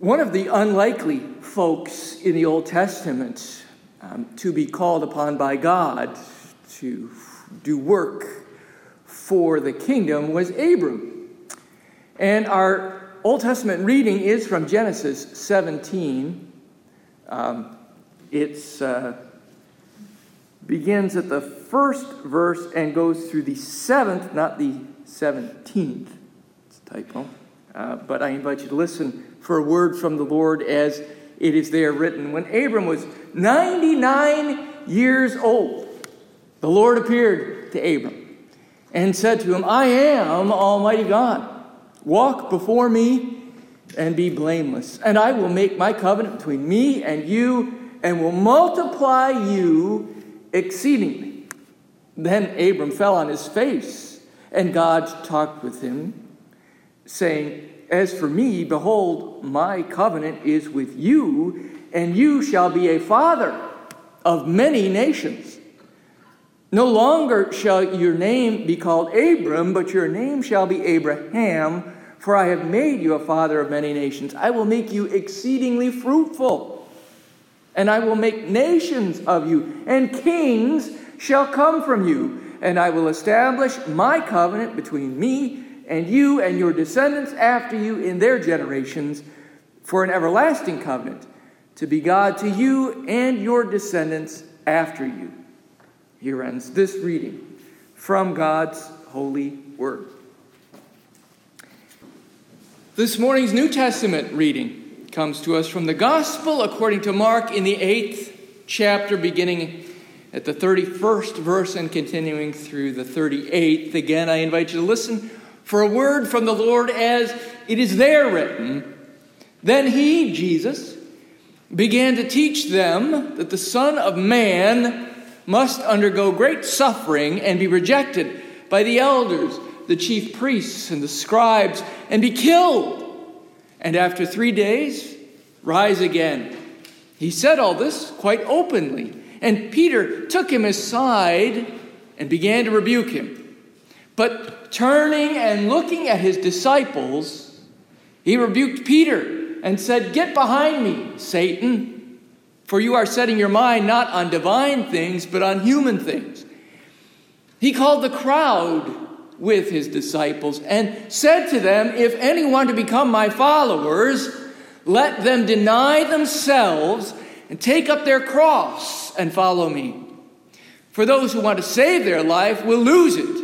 One of the unlikely folks in the Old Testament um, to be called upon by God to do work for the kingdom was Abram. And our Old Testament reading is from Genesis 17. Um, it uh, begins at the first verse and goes through the seventh, not the 17th. It's a typo. Uh, but I invite you to listen for a word from the Lord as it is there written. When Abram was 99 years old, the Lord appeared to Abram and said to him, I am Almighty God. Walk before me and be blameless, and I will make my covenant between me and you and will multiply you exceedingly. Then Abram fell on his face, and God talked with him, saying, As for me, behold, my covenant is with you, and you shall be a father of many nations. No longer shall your name be called Abram, but your name shall be Abraham, for I have made you a father of many nations. I will make you exceedingly fruitful, and I will make nations of you, and kings shall come from you, and I will establish my covenant between me and you and your descendants after you in their generations for an everlasting covenant, to be God to you and your descendants after you. Here ends this reading from God's holy word. This morning's New Testament reading comes to us from the Gospel according to Mark in the eighth chapter, beginning at the 31st verse and continuing through the 38th. Again, I invite you to listen for a word from the Lord as it is there written. Then he, Jesus, began to teach them that the Son of Man must undergo great suffering and be rejected by the elders, the chief priests, and the scribes, and be killed, and after three days rise again. He said all this quite openly, and Peter took him aside and began to rebuke him. But turning and looking at his disciples, he rebuked Peter and said, Get behind me, Satan. For you are setting your mind not on divine things, but on human things. He called the crowd with his disciples and said to them, If any want to become my followers, let them deny themselves and take up their cross and follow me. For those who want to save their life will lose it,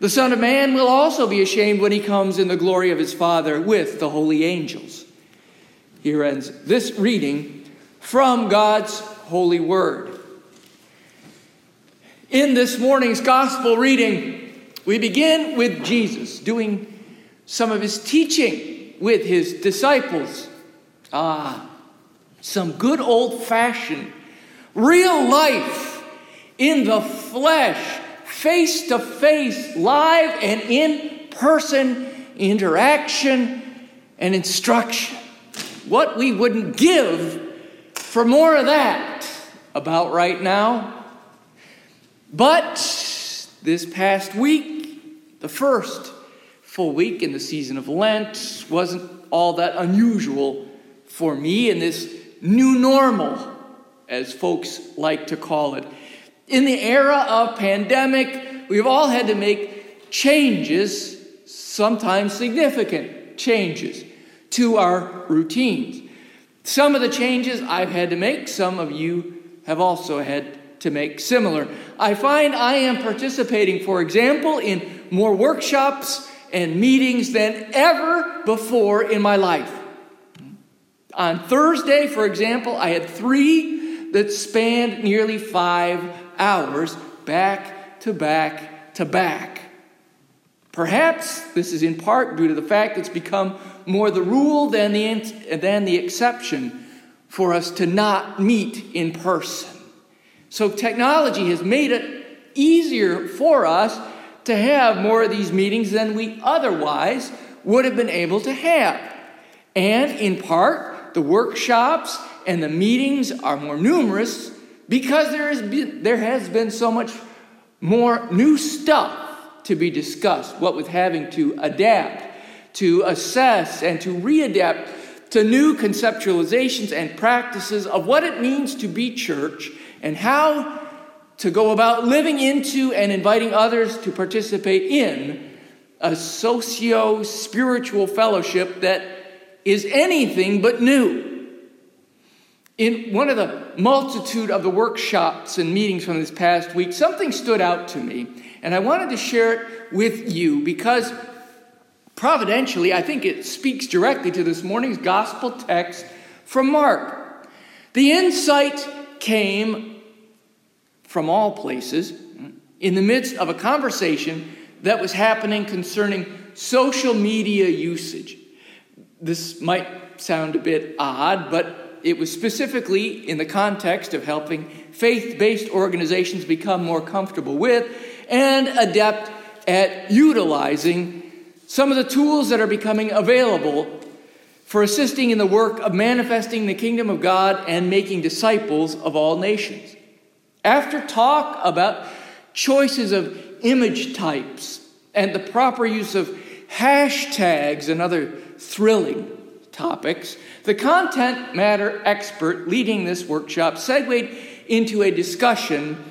the Son of Man will also be ashamed when he comes in the glory of his Father with the holy angels. Here ends this reading from God's holy word. In this morning's gospel reading, we begin with Jesus doing some of his teaching with his disciples. Ah, some good old fashioned, real life in the flesh, face to face, live and in person interaction and instruction. What we wouldn't give for more of that about right now. But this past week, the first full week in the season of Lent, wasn't all that unusual for me in this new normal, as folks like to call it. In the era of pandemic, we've all had to make changes, sometimes significant changes, to our routines. Some of the changes I've had to make, some of you have also had to make similar. I find I am participating, for example, in more workshops and meetings than ever before in my life. On Thursday, for example, I had three that spanned nearly five hours, back to back to back. Perhaps this is in part due to the fact it's become more the rule than the, than the exception for us to not meet in person. So technology has made it easier for us to have more of these meetings than we otherwise would have been able to have. And in part, the workshops and the meetings are more numerous because there has been, there has been so much more new stuff to be discussed, what with having to adapt, to assess, and to readapt to new conceptualizations and practices of what it means to be church and how to go about living into and inviting others to participate in a socio spiritual fellowship that is anything but new. In one of the multitude of the workshops and meetings from this past week, something stood out to me, and I wanted to share it with you because providentially, I think it speaks directly to this morning's gospel text from Mark. The insight came from all places in the midst of a conversation that was happening concerning social media usage. This might sound a bit odd, but it was specifically in the context of helping faith based organizations become more comfortable with and adept at utilizing some of the tools that are becoming available for assisting in the work of manifesting the kingdom of God and making disciples of all nations. After talk about choices of image types and the proper use of hashtags and other thrilling topics, the content matter expert leading this workshop segued into a discussion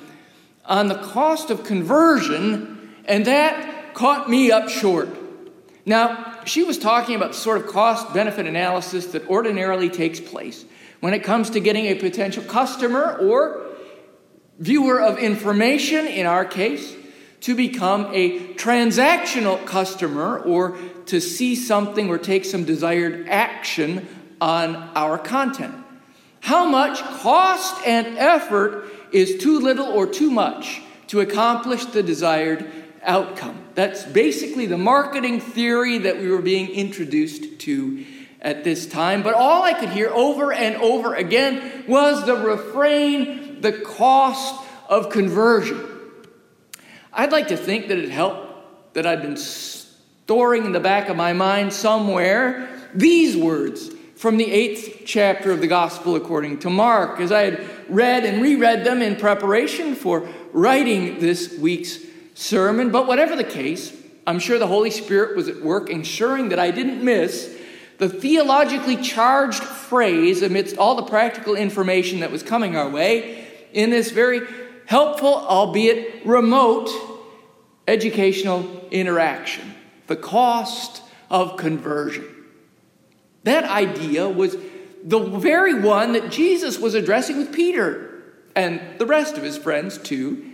on the cost of conversion, and that caught me up short. Now, she was talking about the sort of cost benefit analysis that ordinarily takes place when it comes to getting a potential customer or viewer of information, in our case, to become a transactional customer or to see something or take some desired action on our content. How much cost and effort is too little or too much to accomplish the desired outcome? That's basically the marketing theory that we were being introduced to at this time. But all I could hear over and over again was the refrain the cost of conversion. I'd like to think that it helped that I'd been storing in the back of my mind somewhere these words from the eighth chapter of the Gospel according to Mark, as I had read and reread them in preparation for writing this week's sermon. But whatever the case, I'm sure the Holy Spirit was at work ensuring that I didn't miss the theologically charged phrase amidst all the practical information that was coming our way in this very helpful, albeit remote, educational interaction. The cost of conversion. That idea was the very one that Jesus was addressing with Peter and the rest of his friends, too.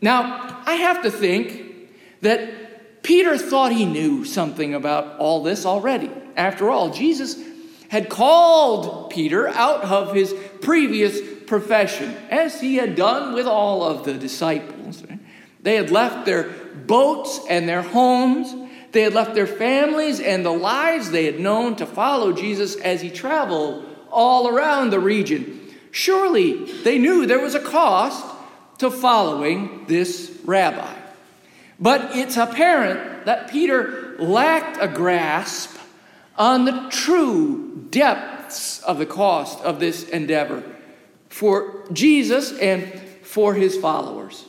Now, I have to think that Peter thought he knew something about all this already. After all, Jesus had called Peter out of his previous profession, as he had done with all of the disciples. They had left their boats and their homes they had left their families and the lives they had known to follow Jesus as he traveled all around the region. Surely they knew there was a cost to following this rabbi. But it's apparent that Peter lacked a grasp on the true depths of the cost of this endeavor for Jesus and for his followers.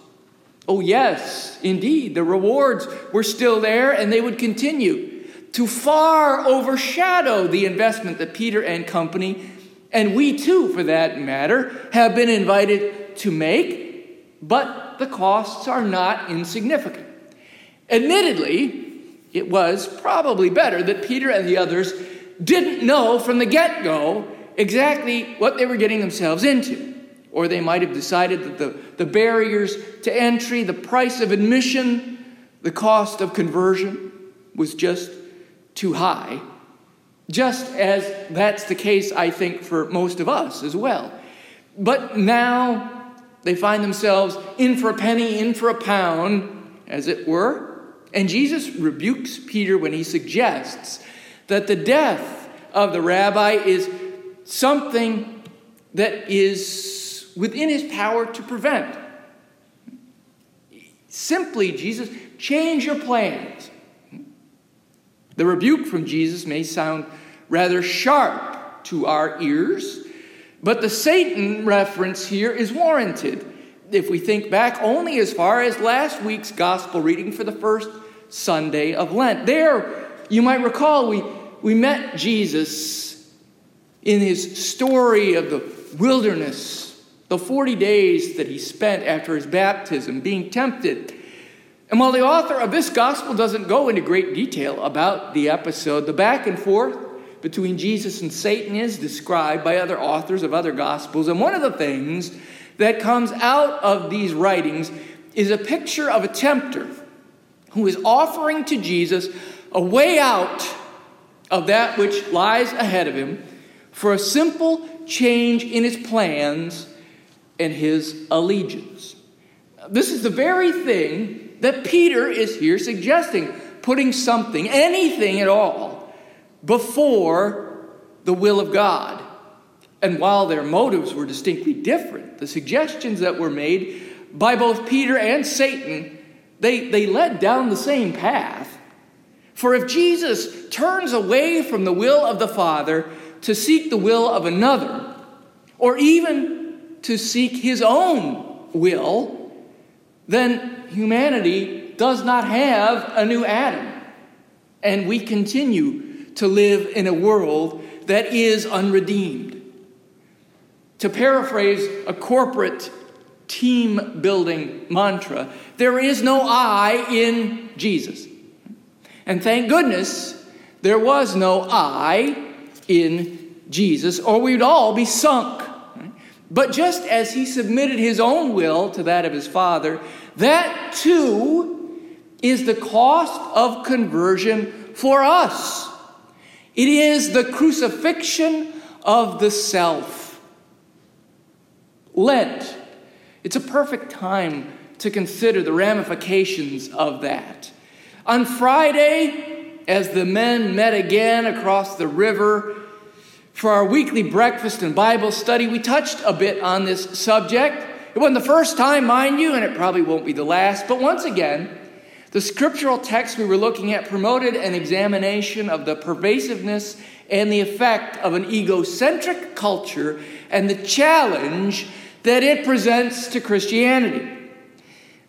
Oh, yes, indeed, the rewards were still there and they would continue to far overshadow the investment that Peter and company, and we too, for that matter, have been invited to make, but the costs are not insignificant. Admittedly, it was probably better that Peter and the others didn't know from the get go exactly what they were getting themselves into. Or they might have decided that the, the barriers to entry, the price of admission, the cost of conversion was just too high. Just as that's the case, I think, for most of us as well. But now they find themselves in for a penny, in for a pound, as it were. And Jesus rebukes Peter when he suggests that the death of the rabbi is something that is within his power to prevent. Simply, Jesus, change your plans. The rebuke from Jesus may sound rather sharp to our ears, but the Satan reference here is warranted if we think back only as far as last week's gospel reading for the first Sunday of Lent. There, you might recall, we, we met Jesus in his story of the wilderness, the 40 days that he spent after his baptism being tempted. And while the author of this gospel doesn't go into great detail about the episode, the back and forth between Jesus and Satan is described by other authors of other gospels. And one of the things that comes out of these writings is a picture of a tempter who is offering to Jesus a way out of that which lies ahead of him for a simple change in his plans and his allegiance. This is the very thing that Peter is here suggesting, putting something, anything at all, before the will of God. And while their motives were distinctly different, the suggestions that were made by both Peter and Satan, they, they led down the same path. For if Jesus turns away from the will of the Father to seek the will of another, or even to seek his own will, then humanity does not have a new Adam. And we continue to live in a world that is unredeemed. To paraphrase a corporate team building mantra, there is no I in Jesus. And thank goodness there was no I in Jesus, or we'd all be sunk. But just as he submitted his own will to that of his Father, that too is the cost of conversion for us. It is the crucifixion of the self. Lent. It's a perfect time to consider the ramifications of that. On Friday, as the men met again across the river for our weekly breakfast and Bible study, we touched a bit on this subject. It wasn't the first time, mind you, and it probably won't be the last, but once again, the scriptural text we were looking at promoted an examination of the pervasiveness and the effect of an egocentric culture and the challenge that it presents to Christianity.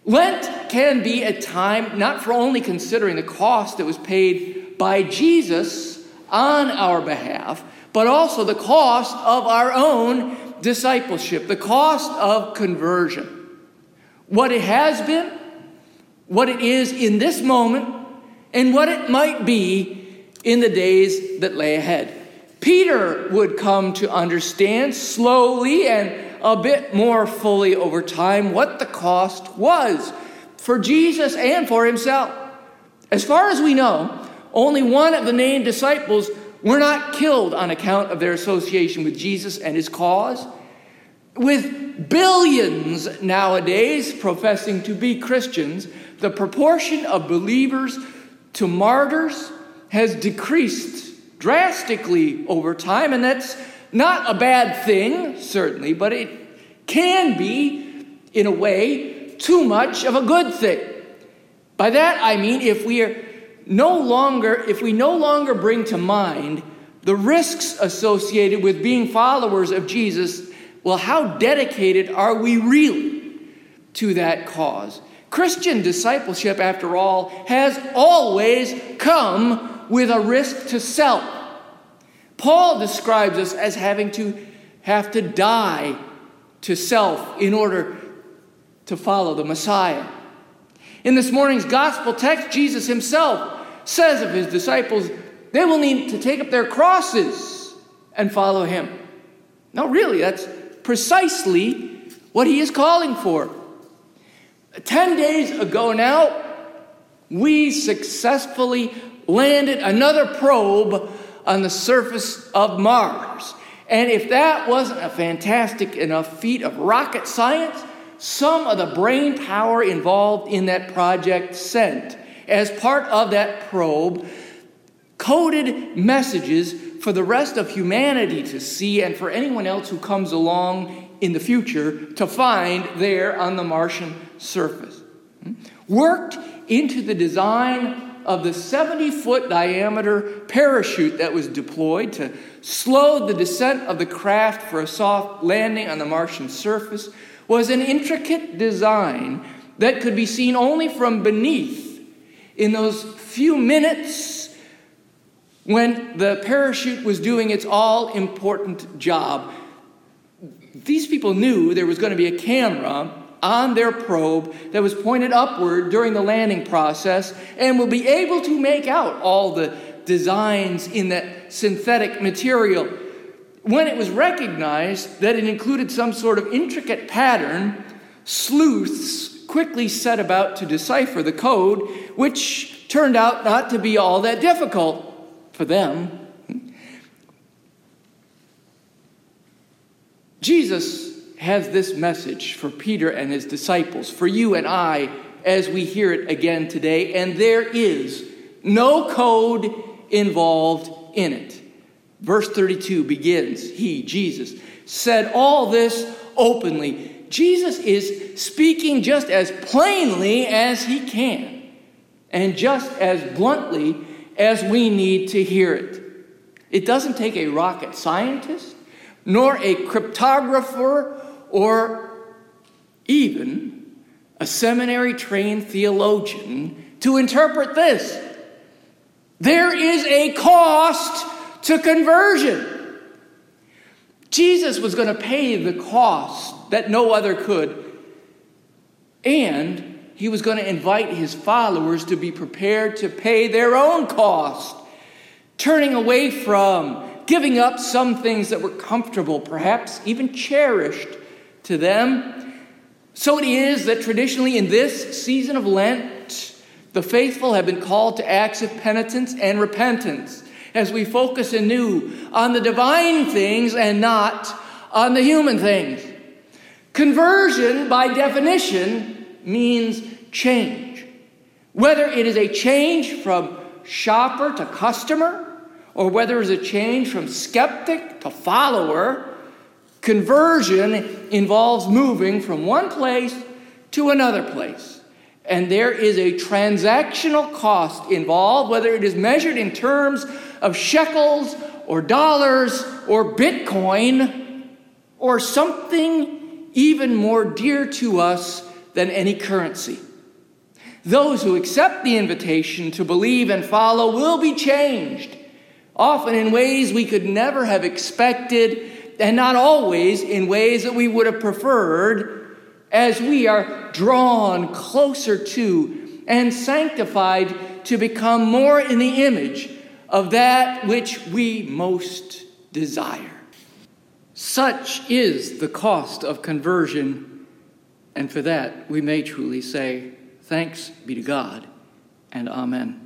Lent can be a time not for only considering the cost that was paid by Jesus on our behalf, but also the cost of our own discipleship, the cost of conversion. What it has been, what it is in this moment, and what it might be in the days that lay ahead. Peter would come to understand slowly and a bit more fully over time what the cost was for Jesus and for himself. As far as we know, only one of the named disciples were not killed on account of their association with Jesus and his cause. With billions nowadays professing to be Christians, the proportion of believers to martyrs has decreased drastically over time, and that's not a bad thing, certainly, but it can be, in a way, too much of a good thing. By that I mean if we are no longer, if we no longer bring to mind the risks associated with being followers of Jesus, well, how dedicated are we really to that cause? Christian discipleship, after all, has always come with a risk to self. Paul describes us as having to have to die to self in order to follow the Messiah. In this morning's gospel text, Jesus himself says of his disciples, they will need to take up their crosses and follow him. No, really, that's precisely what he is calling for. Ten days ago now, we successfully landed another probe on the surface of Mars. And if that wasn't a fantastic enough feat of rocket science, some of the brain power involved in that project sent, as part of that probe, coded messages for the rest of humanity to see and for anyone else who comes along in the future to find there on the Martian surface. Worked into the design of the 70 foot diameter parachute that was deployed to slow the descent of the craft for a soft landing on the Martian surface was an intricate design that could be seen only from beneath in those few minutes when the parachute was doing its all important job. These people knew there was going to be a camera on their probe that was pointed upward during the landing process and will be able to make out all the designs in that synthetic material. When it was recognized that it included some sort of intricate pattern, sleuths quickly set about to decipher the code, which turned out not to be all that difficult for them. Jesus has this message for Peter and his disciples, for you and I, as we hear it again today, and there is no code involved in it. Verse 32 begins He, Jesus, said all this openly. Jesus is speaking just as plainly as he can, and just as bluntly as we need to hear it. It doesn't take a rocket scientist, nor a cryptographer or even a seminary trained theologian to interpret this. There is a cost to conversion. Jesus was going to pay the cost that no other could, and he was going to invite his followers to be prepared to pay their own cost, turning away from, giving up some things that were comfortable, perhaps even cherished to them. So it is that traditionally in this season of Lent, the faithful have been called to acts of penitence and repentance as we focus anew on the divine things and not on the human things. Conversion, by definition, means change. Whether it is a change from shopper to customer, or whether it is a change from skeptic to follower, Conversion involves moving from one place to another place. And there is a transactional cost involved, whether it is measured in terms of shekels or dollars or Bitcoin or something even more dear to us than any currency. Those who accept the invitation to believe and follow will be changed, often in ways we could never have expected and not always in ways that we would have preferred, as we are drawn closer to and sanctified to become more in the image of that which we most desire. Such is the cost of conversion, and for that we may truly say, Thanks be to God and Amen.